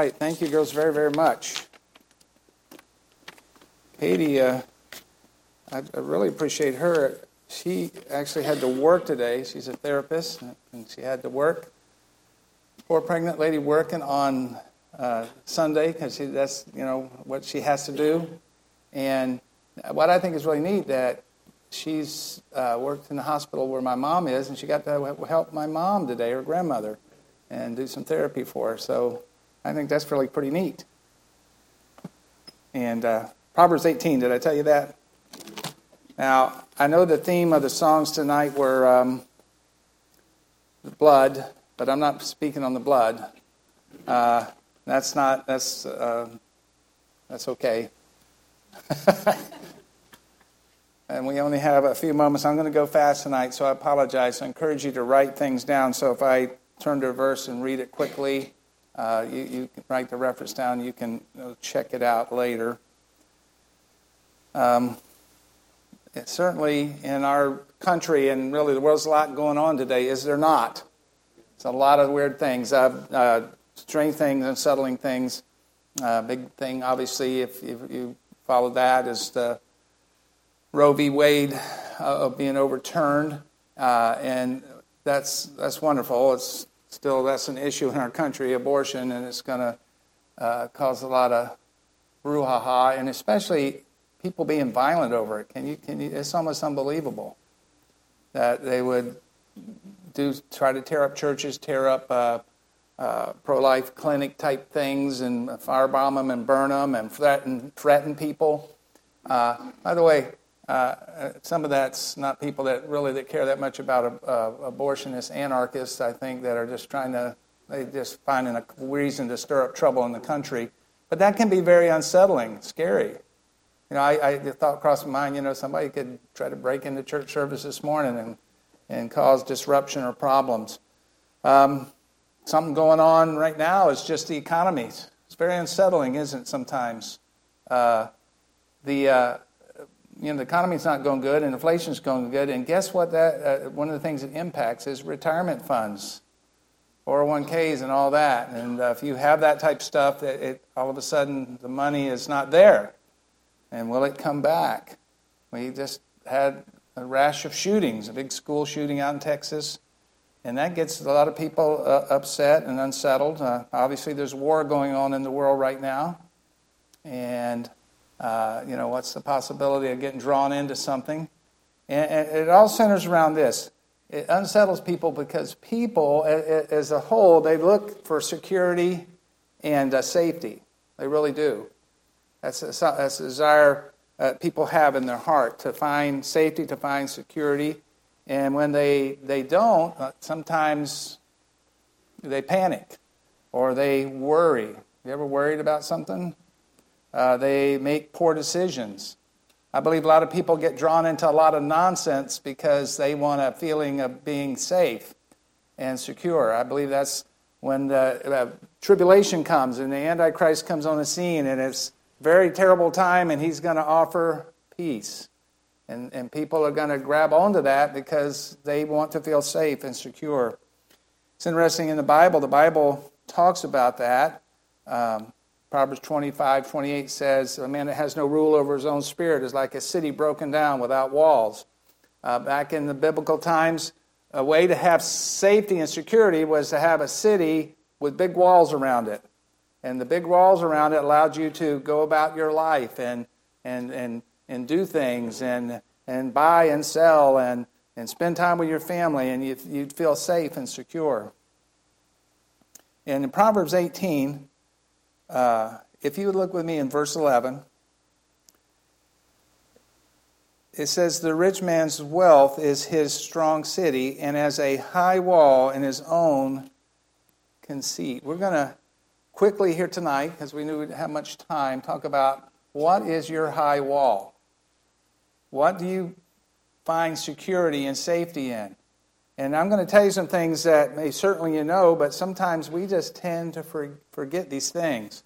right. Thank you, girls, very, very much. Katie, uh, I, I really appreciate her. She actually had to work today. She's a therapist, and she had to work. Poor pregnant lady working on uh, Sunday because that's you know what she has to do. And what I think is really neat that she's uh, worked in the hospital where my mom is, and she got to help my mom today, her grandmother, and do some therapy for her. So I think that's really pretty neat. And uh, Proverbs 18, did I tell you that? Now, I know the theme of the songs tonight were um, blood, but I'm not speaking on the blood. Uh, that's not, that's, uh, that's okay. and we only have a few moments. I'm going to go fast tonight, so I apologize. I encourage you to write things down. So if I turn to a verse and read it quickly, uh, you, you can write the reference down. You can check it out later. Um, certainly in our country and really the world's a lot going on today, is there not? It's a lot of weird things, uh, uh, strange things, unsettling things. Uh, big thing, obviously, if, if, you follow that, is the Roe v. Wade uh, being overturned, uh, and that's that's wonderful. It's still that's an issue in our country, abortion, and it's going to uh, cause a lot of brouhaha, and especially people being violent over it. Can you, can you, it's almost unbelievable that they would do try to tear up churches, tear up uh, uh, pro-life clinic type things, and firebomb them and burn them and threaten threaten people. Uh, by the way, uh, some of that's not people that really that care that much about uh, abortionists, anarchists. I think that are just trying to they just finding a reason to stir up trouble in the country. But that can be very unsettling, scary. You know, I, I the thought crossed my mind, you know, somebody could try to break into church service this morning and, and cause disruption or problems. Um, something going on right now is just the economy. It's very unsettling, isn't it, sometimes? Uh, the, uh, you know, the economy's not going good and inflation's going good. And guess what? That uh, one of the things it impacts is retirement funds, 401ks, and all that. And uh, if you have that type of stuff, it, it, all of a sudden the money is not there. And will it come back? We just had a rash of shootings, a big school shooting out in Texas, and that gets a lot of people uh, upset and unsettled. Uh, obviously, there's war going on in the world right now, and uh, you know what's the possibility of getting drawn into something? And, it all centers around this. It unsettles people because people, as a whole, they look for security and uh, safety. They really do. That's a, that's a desire uh, people have in their heart to find safety, to find security. And when they, they don't, uh, sometimes they panic or they worry. You ever worried about something? Uh, they make poor decisions. I believe a lot of people get drawn into a lot of nonsense because they want a feeling of being safe and secure. I believe that's when the tribulation comes and the Antichrist comes on the scene and it's very terrible time, and he's going to offer peace. And, and people are going to grab onto that because they want to feel safe and secure. It's interesting in the Bible, the Bible talks about that. Um, Proverbs 25, 28 says, A man that has no rule over his own spirit is like a city broken down without walls. Uh, back in the biblical times, a way to have safety and security was to have a city with big walls around it. And the big walls around it allowed you to go about your life and, and, and, and do things and, and buy and sell and, and spend time with your family, and you'd, you'd feel safe and secure. And in Proverbs 18, uh, if you would look with me in verse 11, it says, The rich man's wealth is his strong city, and as a high wall in his own conceit. We're going to quickly here tonight, because we knew we didn't have much time, talk about what is your high wall? What do you find security and safety in? And I'm going to tell you some things that may certainly you know, but sometimes we just tend to forget these things.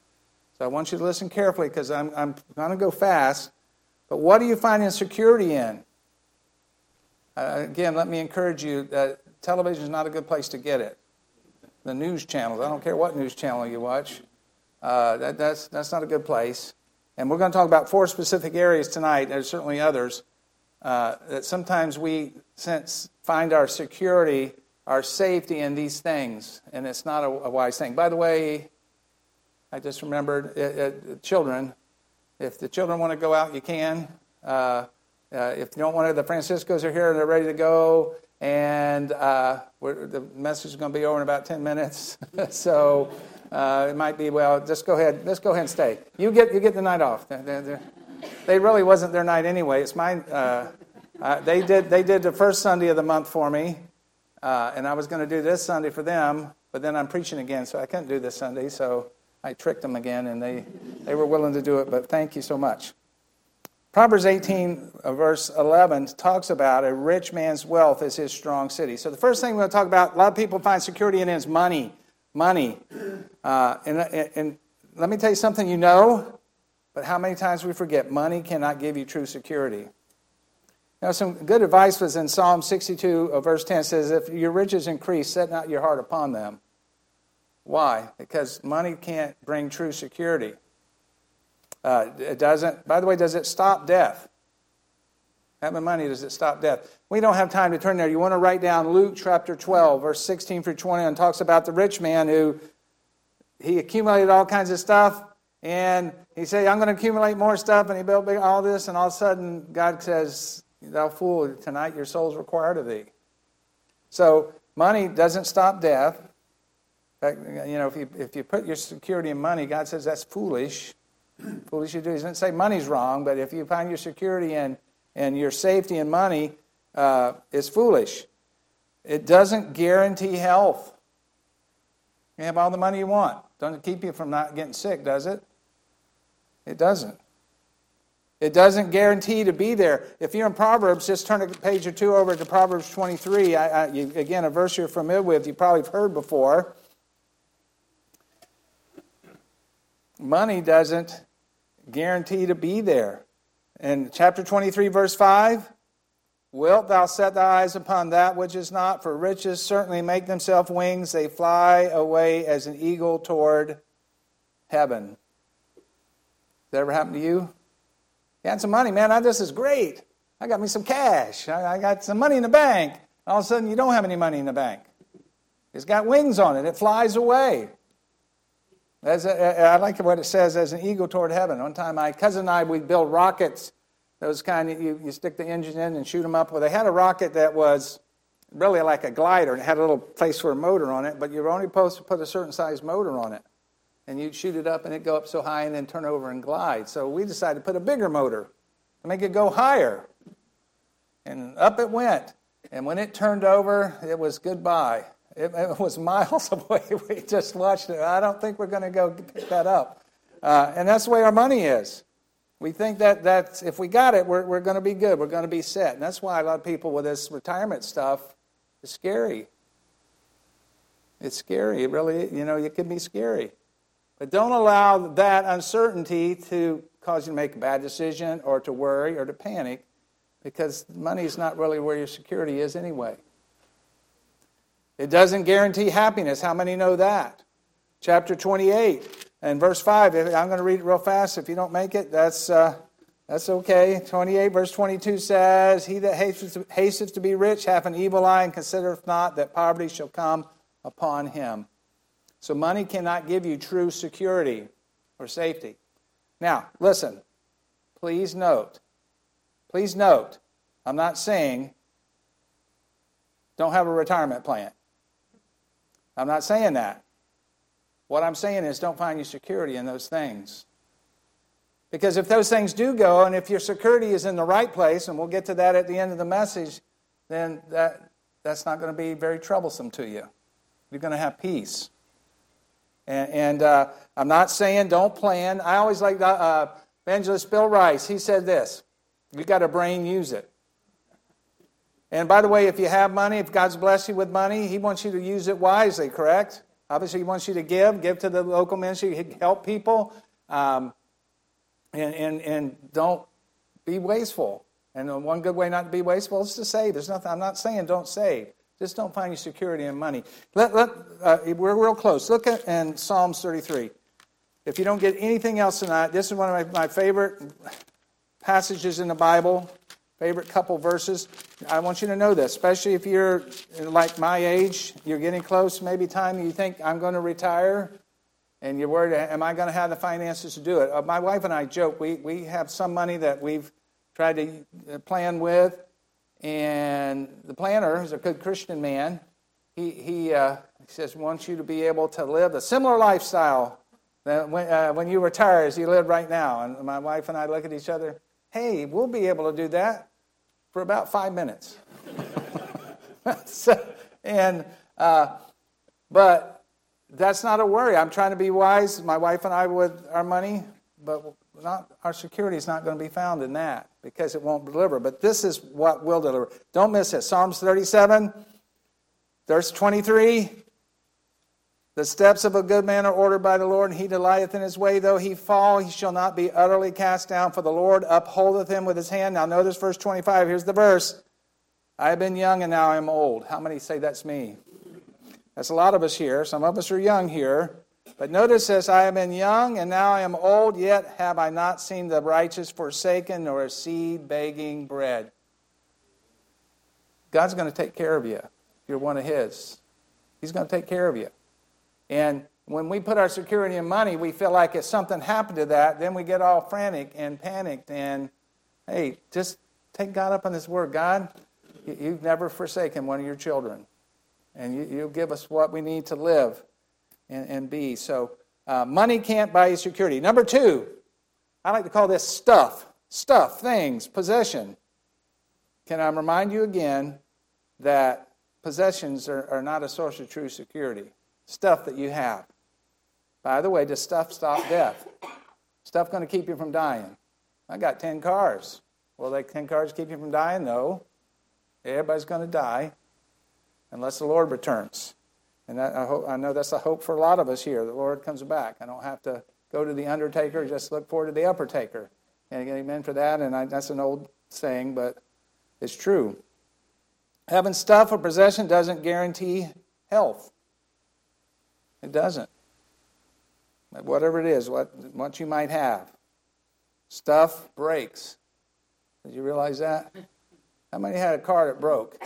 So I want you to listen carefully because I'm, I'm going to go fast. But what do you find security in? Uh, again, let me encourage you that television is not a good place to get it the news channels. I don't care what news channel you watch. Uh, that, that's, that's not a good place. And we're going to talk about four specific areas tonight. There's certainly others. Uh, that sometimes we sense, find our security, our safety in these things, and it's not a, a wise thing. By the way, I just remembered it, it, children. If the children want to go out, you can. Uh, uh, if you don't want to, the Franciscos are here and they're ready to go. And uh, the message is going to be over in about 10 minutes. so uh, it might be, well, just go ahead. let's go ahead and stay. You get, you get the night off. They really wasn't their night anyway. It's mine. Uh, uh, they, did, they did the first Sunday of the month for me. Uh, and I was going to do this Sunday for them. But then I'm preaching again, so I couldn't do this Sunday. So I tricked them again, and they, they were willing to do it. But thank you so much. Proverbs 18, uh, verse 11, talks about a rich man's wealth is his strong city. So the first thing we're going to talk about, a lot of people find security in is money. Money. Uh, and, and let me tell you something you know, but how many times we forget money cannot give you true security. Now, some good advice was in Psalm 62, uh, verse 10 says, If your riches increase, set not your heart upon them. Why? Because money can't bring true security. Uh, it doesn't, by the way, does it stop death? Having money, does it stop death? We don't have time to turn there. You want to write down Luke chapter 12, verse 16 through 20, and talks about the rich man who he accumulated all kinds of stuff, and he said, I'm going to accumulate more stuff, and he built all this, and all of a sudden God says, Thou fool, tonight your soul's required of thee. So money doesn't stop death. You know, if you, if you put your security in money, God says that's foolish. foolish you do. He doesn't say money's wrong, but if you find your security and, and your safety in money, uh, it's foolish. It doesn't guarantee health. You have all the money you want. Doesn't keep you from not getting sick, does it? It doesn't. It doesn't guarantee to be there. If you're in Proverbs, just turn a page or two over to Proverbs 23. I, I, you, again, a verse you're familiar with, you probably have heard before. Money doesn't guarantee to be there. In chapter 23, verse 5, Wilt thou set thy eyes upon that which is not? For riches certainly make themselves wings. They fly away as an eagle toward heaven. That ever happened to you? You had some money, man. I, this is great. I got me some cash. I, I got some money in the bank. All of a sudden, you don't have any money in the bank. It's got wings on it. It flies away. As a, I like what it says as an eagle toward heaven. One time, my cousin and I, we build rockets. Those kind of, you, you stick the engine in and shoot them up. Well, they had a rocket that was really like a glider and it had a little place for a motor on it, but you were only supposed to put a certain size motor on it. And you'd shoot it up and it'd go up so high and then turn over and glide. So we decided to put a bigger motor to make it go higher. And up it went. And when it turned over, it was goodbye. It, it, was miles away. We just watched it. I don't think we're going to go pick that up. Uh, and that's the way our money is. We think that that's, if we got it, we're, we're going to be good. We're going to be set. And that's why a lot of people with this retirement stuff is scary. It's scary. It really, you know, it can be scary. But don't allow that uncertainty to cause you to make a bad decision or to worry or to panic because money is not really where your security is anyway. It doesn't guarantee happiness. How many know that? Chapter 28 and verse 5. I'm going to read it real fast. If you don't make it, that's, uh, that's okay. 28, verse 22 says, He that hasteth to be rich hath an evil eye and considereth not that poverty shall come upon him. So money cannot give you true security or safety. Now, listen. Please note. Please note. I'm not saying don't have a retirement plan. I'm not saying that. What I'm saying is don't find your security in those things. Because if those things do go, and if your security is in the right place, and we'll get to that at the end of the message, then that, that's not going to be very troublesome to you. You're going to have peace. And, and uh, I'm not saying don't plan. I always like uh, uh evangelist Bill Rice. He said this you got a brain, use it. And by the way, if you have money, if God's blessed you with money, He wants you to use it wisely, correct? Obviously, He wants you to give, give to the local ministry, help people, um, and, and, and don't be wasteful. And one good way not to be wasteful is to save. There's nothing, I'm not saying don't save. Just don't find your security in money. Let, let, uh, we're real close. Look at in Psalms 33. if you don't get anything else tonight, this is one of my, my favorite passages in the Bible, favorite couple verses. I want you to know this, especially if you're like my age, you're getting close, maybe time you think I'm going to retire, and you're worried, am I going to have the finances to do it? Uh, my wife and I joke, we, we have some money that we've tried to uh, plan with, and the planner is a good Christian man. He, he, uh, says, wants you to be able to live a similar lifestyle when, uh, when you retire as you live right now. And my wife and I look at each other, hey, we'll be able to do that for about five minutes. so, and, uh, but that's not a worry. I'm trying to be wise, my wife and I, with our money, but not, our security is not going to be found in that because it won't deliver. But this is what will deliver. Don't miss it. Psalms 37, verse 23. The steps of a good man are ordered by the Lord, and he delighteth in his way. Though he fall, he shall not be utterly cast down, for the Lord upholdeth him with his hand. Now, notice verse 25. Here's the verse I have been young, and now I am old. How many say that's me? That's a lot of us here. Some of us are young here. But notice this I have been young, and now I am old, yet have I not seen the righteous forsaken, nor a seed begging bread. God's going to take care of you you're one of His. He's going to take care of you. And when we put our security in money, we feel like if something happened to that, then we get all frantic and panicked. And hey, just take God up on His word. God, you've never forsaken one of your children. And you, you give us what we need to live and, and be. So, uh, money can't buy you security. Number two, I like to call this stuff. Stuff, things, possession. Can I remind you again that possessions are, are not a source of true security? stuff that you have. By the way, does stuff stop death? Stuff going to keep you from dying? I got 10 cars. Will they 10 cars keep you from dying? No. Everybody's going to die unless the Lord returns. And I, hope, I know that's a hope for a lot of us here. The Lord comes back. I don't have to go to the undertaker, just look forward to the upper taker. And amen for that. And I, that's an old saying, but it's true. Having stuff or possession doesn't guarantee health. It doesn't. Whatever it is, what, what you might have. Stuff breaks. Did you realize that? How many had a car that broke?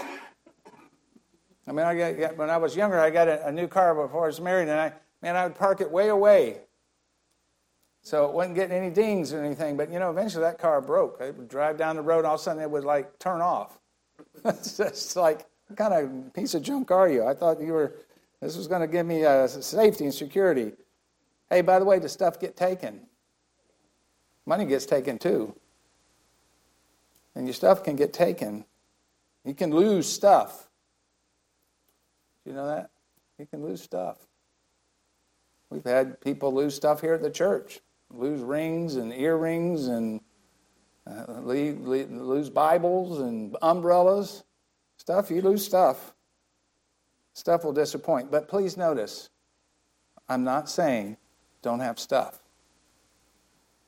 I mean, I got, when I was younger, I got a, a, new car before I was married, and I, man, I would park it way away. So it wasn't getting any dings or anything. But, you know, eventually that car broke. I would drive down the road, and all of a sudden it would, like, turn off. it's just like, what kind of piece of junk are you? I thought you were this was going to give me uh, safety and security. Hey, by the way, does stuff get taken? Money gets taken too. And your stuff can get taken. You can lose stuff. You know that? You can lose stuff. We've had people lose stuff here at the church, lose rings and earrings and uh, leave, leave, lose Bibles and umbrellas. Stuff, you lose stuff. Stuff will disappoint. But please notice, I'm not saying don't have stuff.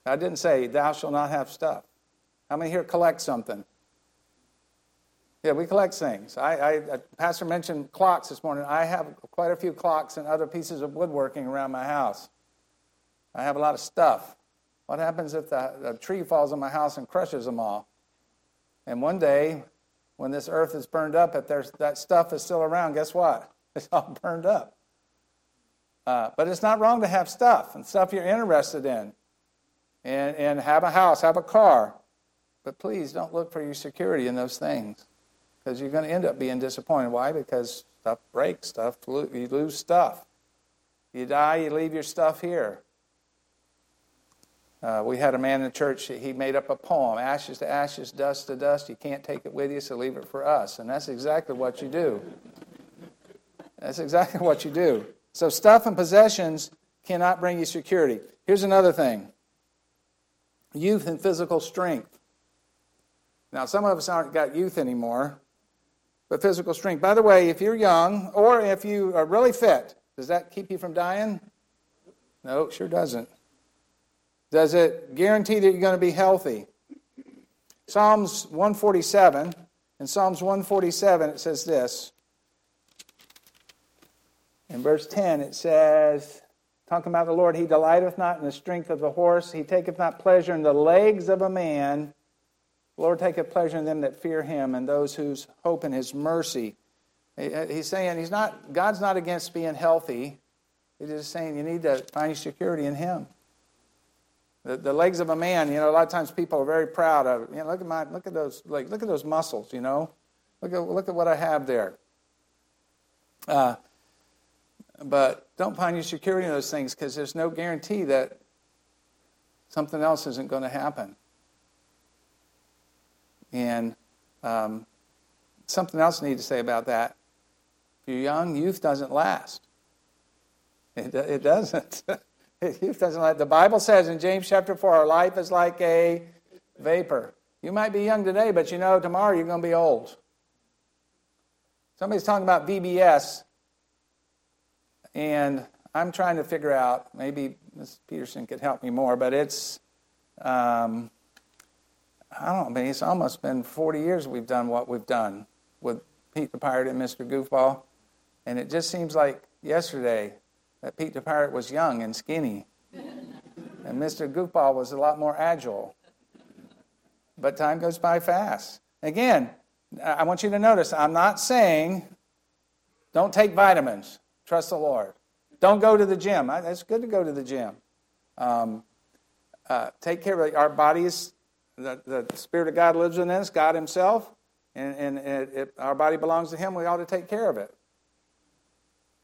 I didn't say thou shalt not have stuff. How many here collect something? Yeah, we collect things. I, I, uh, Pastor mentioned clocks this morning. I have quite a few clocks and other pieces of woodworking around my house. I have a lot of stuff. What happens if the, the tree falls on my house and crushes them all? And one day, when this earth is burned up, if there's, that stuff is still around, guess what? It's all burned up. Uh, but it's not wrong to have stuff and stuff you're interested in. And, and have a house, have a car. But please don't look for your security in those things because you're going to end up being disappointed. Why? Because stuff breaks, stuff, you lose stuff. You die, you leave your stuff here. Uh, we had a man in the church, he made up a poem ashes to ashes, dust to dust. You can't take it with you, so leave it for us. And that's exactly what you do. That's exactly what you do. So, stuff and possessions cannot bring you security. Here's another thing youth and physical strength. Now, some of us aren't got youth anymore, but physical strength. By the way, if you're young or if you are really fit, does that keep you from dying? No, it sure doesn't. Does it guarantee that you're going to be healthy? Psalms 147, in Psalms 147, it says this. In verse 10, it says, talking about the Lord, he delighteth not in the strength of the horse, he taketh not pleasure in the legs of a man. Lord taketh pleasure in them that fear him and those whose hope in his mercy. He's saying he's not, God's not against being healthy. He's just saying you need to find security in him. The, the legs of a man, you know, a lot of times people are very proud of, you know, look at my, look at those, like, look at those muscles, you know. Look at, look at what I have there. Uh, but don't find your security in those things because there's no guarantee that something else isn't going to happen. And um, something else I need to say about that. If you're young, youth doesn't last. It, it doesn't. youth doesn't last. The Bible says in James chapter 4, our life is like a vapor. You might be young today, but you know tomorrow you're going to be old. Somebody's talking about VBS, and I'm trying to figure out, maybe Ms. Peterson could help me more, but it's, um, I don't know, it's almost been 40 years we've done what we've done with Pete the Pirate and Mr. Goofball. And it just seems like yesterday that Pete the Pirate was young and skinny, and Mr. Goofball was a lot more agile. But time goes by fast. Again, I want you to notice I'm not saying don't take vitamins. Trust the Lord. Don't go to the gym. It's good to go to the gym. Um, uh, take care of our bodies. The, the Spirit of God lives in us, God Himself, and, and it, it, our body belongs to Him. We ought to take care of it.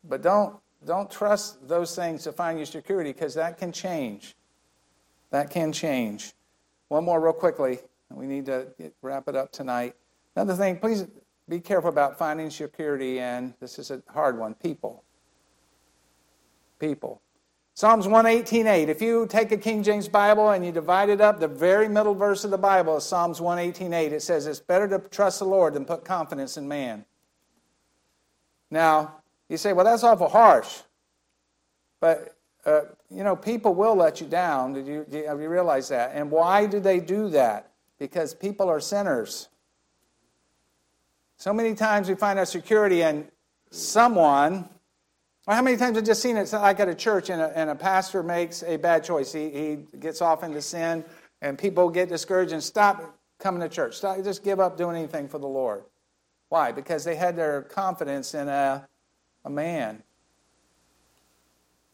But don't don't trust those things to find your security because that can change. That can change. One more, real quickly. We need to get, wrap it up tonight. Another thing, please be careful about finding security and this is a hard one people. People. Psalms 118.8. If you take a King James Bible and you divide it up, the very middle verse of the Bible is Psalms 118.8. It says, It's better to trust the Lord than put confidence in man. Now, you say, well, that's awful harsh. But, uh, you know, people will let you down. Did you, did you, have you realized that? And why do they do that? Because people are sinners. So many times we find our security in someone. Well, how many times have just seen it like at a church and a, and a pastor makes a bad choice? He, he gets off into sin and people get discouraged and stop coming to church. Stop, just give up doing anything for the Lord. Why? Because they had their confidence in a, a man.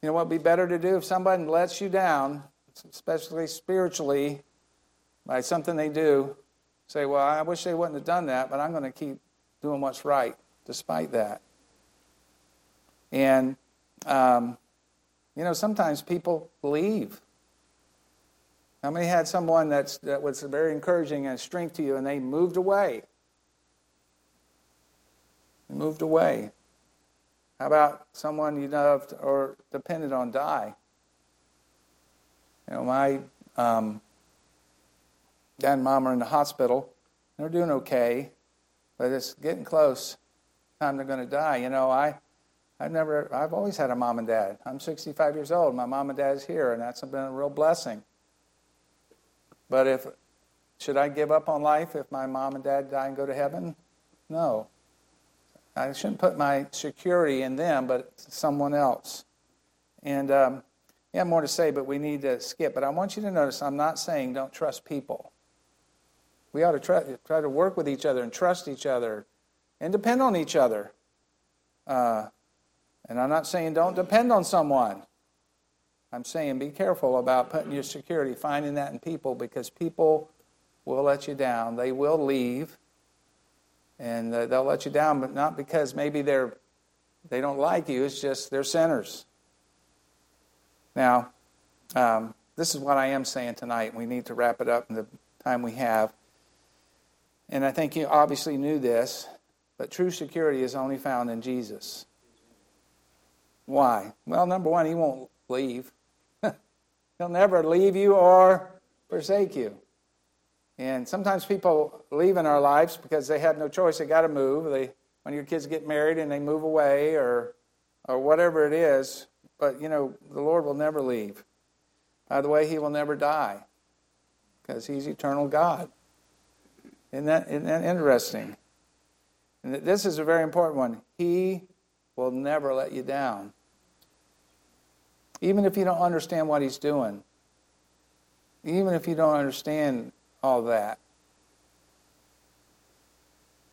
You know what would be better to do if somebody lets you down, especially spiritually, by something they do? Say, well, I wish they wouldn't have done that, but I'm going to keep doing what's right despite that. And, um, you know, sometimes people leave. How many had someone that's, that was very encouraging and strength to you and they moved away? They moved away. How about someone you loved or depended on die? You know, my um, dad and mom are in the hospital. They're doing okay but it's getting close. Time they're going to die. You know, I, I've never, I've always had a mom and dad. I'm 65 years old. My mom and dad's here, and that's been a real blessing. But if, should I give up on life if my mom and dad die and go to heaven? No. I shouldn't put my security in them, but someone else. And um, yeah, more to say, but we need to skip. But I want you to notice I'm not saying don't trust people. We ought to try, try to work with each other and trust each other and depend on each other. Uh, and I'm not saying don't depend on someone. I'm saying be careful about putting your security, finding that in people, because people will let you down. They will leave, and uh, they'll let you down, but not because maybe they're they don't like you. It's just they're sinners. Now, um, this is what I am saying tonight. We need to wrap it up in the time we have. And I think you obviously knew this, but true security is only found in Jesus. Why? Well, number one, he won't leave. He'll never leave you or forsake you. And sometimes people leave in our lives because they have no choice. They got to move. They, when your kids get married and they move away or, or whatever it is. But, you know, the Lord will never leave. By the way, he will never die because he's eternal God. Isn't that, isn't that interesting? And this is a very important one. He will never let you down. even if you don't understand what he's doing, even if you don't understand all that.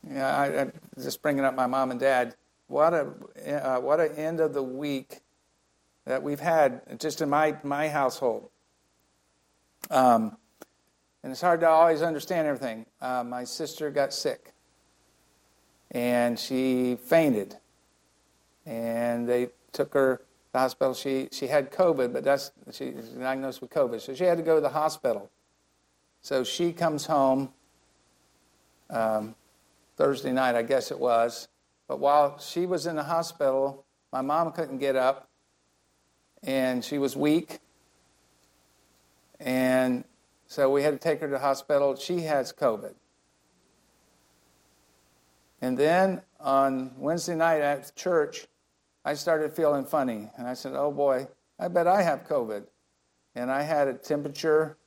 Yeah, I, I just bringing up my mom and dad. What a uh, what an end of the week that we've had just in my my household. Um, and it's hard to always understand everything. Uh, my sister got sick, and she fainted, and they took her to the hospital. She she had COVID, but that's she was diagnosed with COVID, so she had to go to the hospital. So she comes home um, Thursday night, I guess it was. But while she was in the hospital, my mom couldn't get up, and she was weak, and so we had to take her to the hospital. She has COVID. And then on Wednesday night at church, I started feeling funny. And I said, Oh boy, I bet I have COVID. And I had a temperature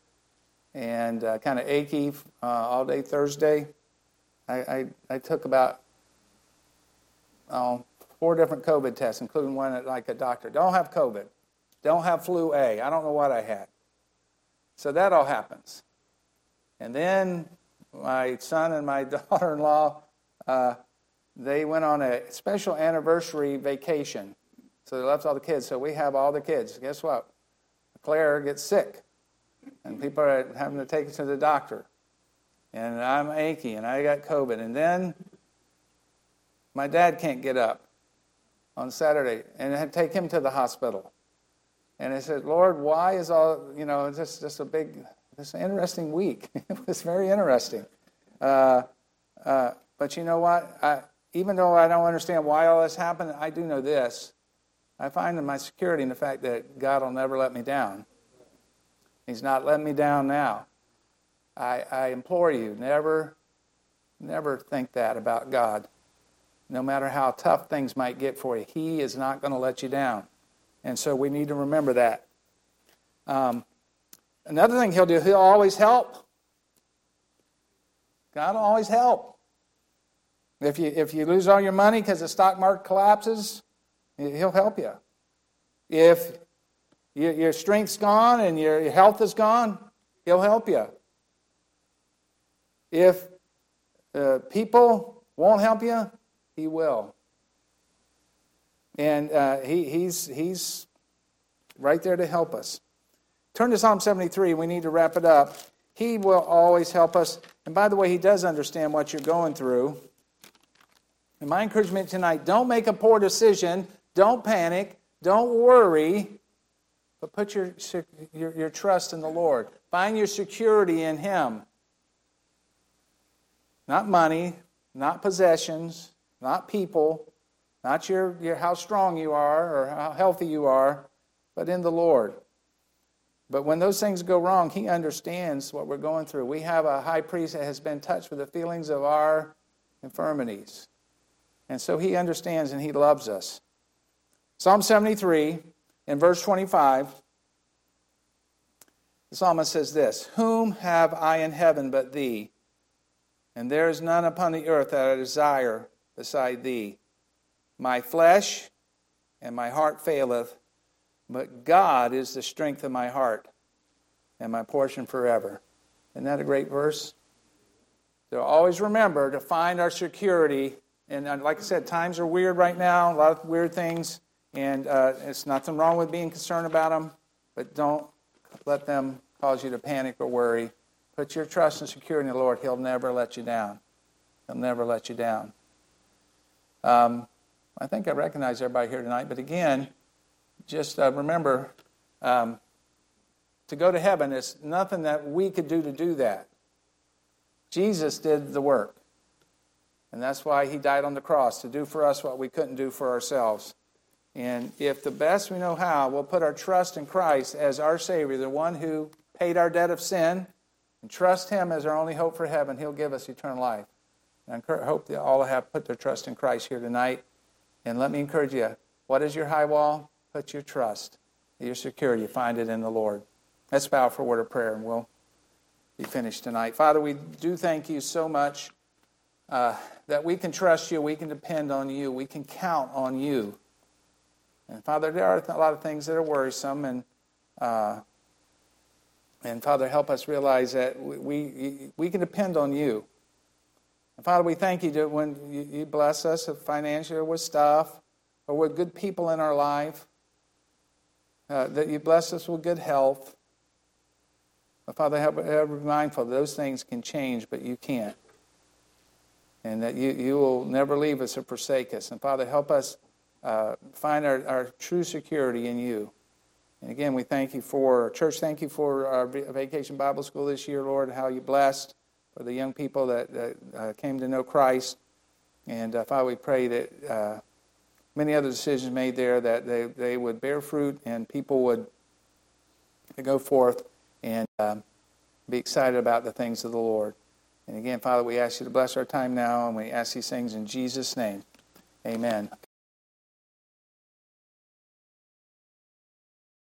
and uh, kind of achy uh, all day Thursday. I, I, I took about oh, four different COVID tests, including one at like a doctor. Don't have COVID. Don't have flu A. I don't know what I had. So that all happens. And then my son and my daughter in law, uh, they went on a special anniversary vacation. So they left all the kids. So we have all the kids. Guess what? Claire gets sick. And people are having to take her to the doctor. And I'm achy and I got COVID. And then my dad can't get up on Saturday. And I had to take him to the hospital. And I said, Lord, why is all, you know, just, just a big, this interesting week. it was very interesting. Uh, uh, but you know what? I, even though I don't understand why all this happened, I do know this. I find in my security in the fact that God will never let me down. He's not letting me down now. I, I implore you, never, never think that about God. No matter how tough things might get for you, He is not going to let you down. And so we need to remember that. Um, another thing he'll do, he'll always help. God will always help. If you, if you lose all your money because the stock market collapses, he'll help you. If your, your strength's gone and your, your health is gone, he'll help you. If uh, people won't help you, he will. And uh, he, he's, he's right there to help us. Turn to Psalm 73. We need to wrap it up. He will always help us. And by the way, he does understand what you're going through. And my encouragement tonight don't make a poor decision, don't panic, don't worry, but put your, your, your trust in the Lord. Find your security in Him. Not money, not possessions, not people, not your, your, how strong you are or how healthy you are, but in the Lord. But when those things go wrong, He understands what we're going through. We have a high priest that has been touched with the feelings of our infirmities. And so He understands and He loves us. Psalm 73, in verse 25, the psalmist says this Whom have I in heaven but Thee? And there is none upon the earth that I desire beside Thee. My flesh and my heart faileth, but God is the strength of my heart and my portion forever. Isn't that a great verse? So always remember to find our security. And uh, like I said, times are weird right now, a lot of weird things. And uh, it's nothing wrong with being concerned about them, but don't let them cause you to panic or worry. Put your trust and security in the Lord. He'll never let you down. He'll never let you down. Um, I think I recognize everybody here tonight, but again, just uh, remember um, to go to heaven it's nothing that we could do to do that. Jesus did the work. And that's why he died on the cross, to do for us what we couldn't do for ourselves. And if the best we know how, we'll put our trust in Christ as our Savior, the one who paid our debt of sin, and trust him as our only hope for heaven, he'll give us eternal life. And I hope that all have put their trust in Christ here tonight. And let me encourage you what is your high wall? Put your trust, your security, find it in the Lord. Let's bow for a word of prayer and we'll be finished tonight. Father, we do thank you so much uh, that we can trust you, we can depend on you, we can count on you. And Father, there are a lot of things that are worrisome, and uh, and Father, help us realize that we, we, can depend on you. And Father, we thank you that when you, you bless us financially or with stuff or with good people in our life, uh, that you bless us with good health. But Father, help, help be mindful that those things can change, but you can't. And that you, you will never leave us or forsake us. And Father, help us uh, find our, our true security in you. And again, we thank you for, church, thank you for our vacation Bible school this year, Lord, how you blessed for the young people that, that uh, came to know Christ. And uh, Father, we pray that uh, many other decisions made there, that they, they would bear fruit and people would go forth and um, be excited about the things of the Lord. And again, Father, we ask you to bless our time now, and we ask these things in Jesus' name. Amen.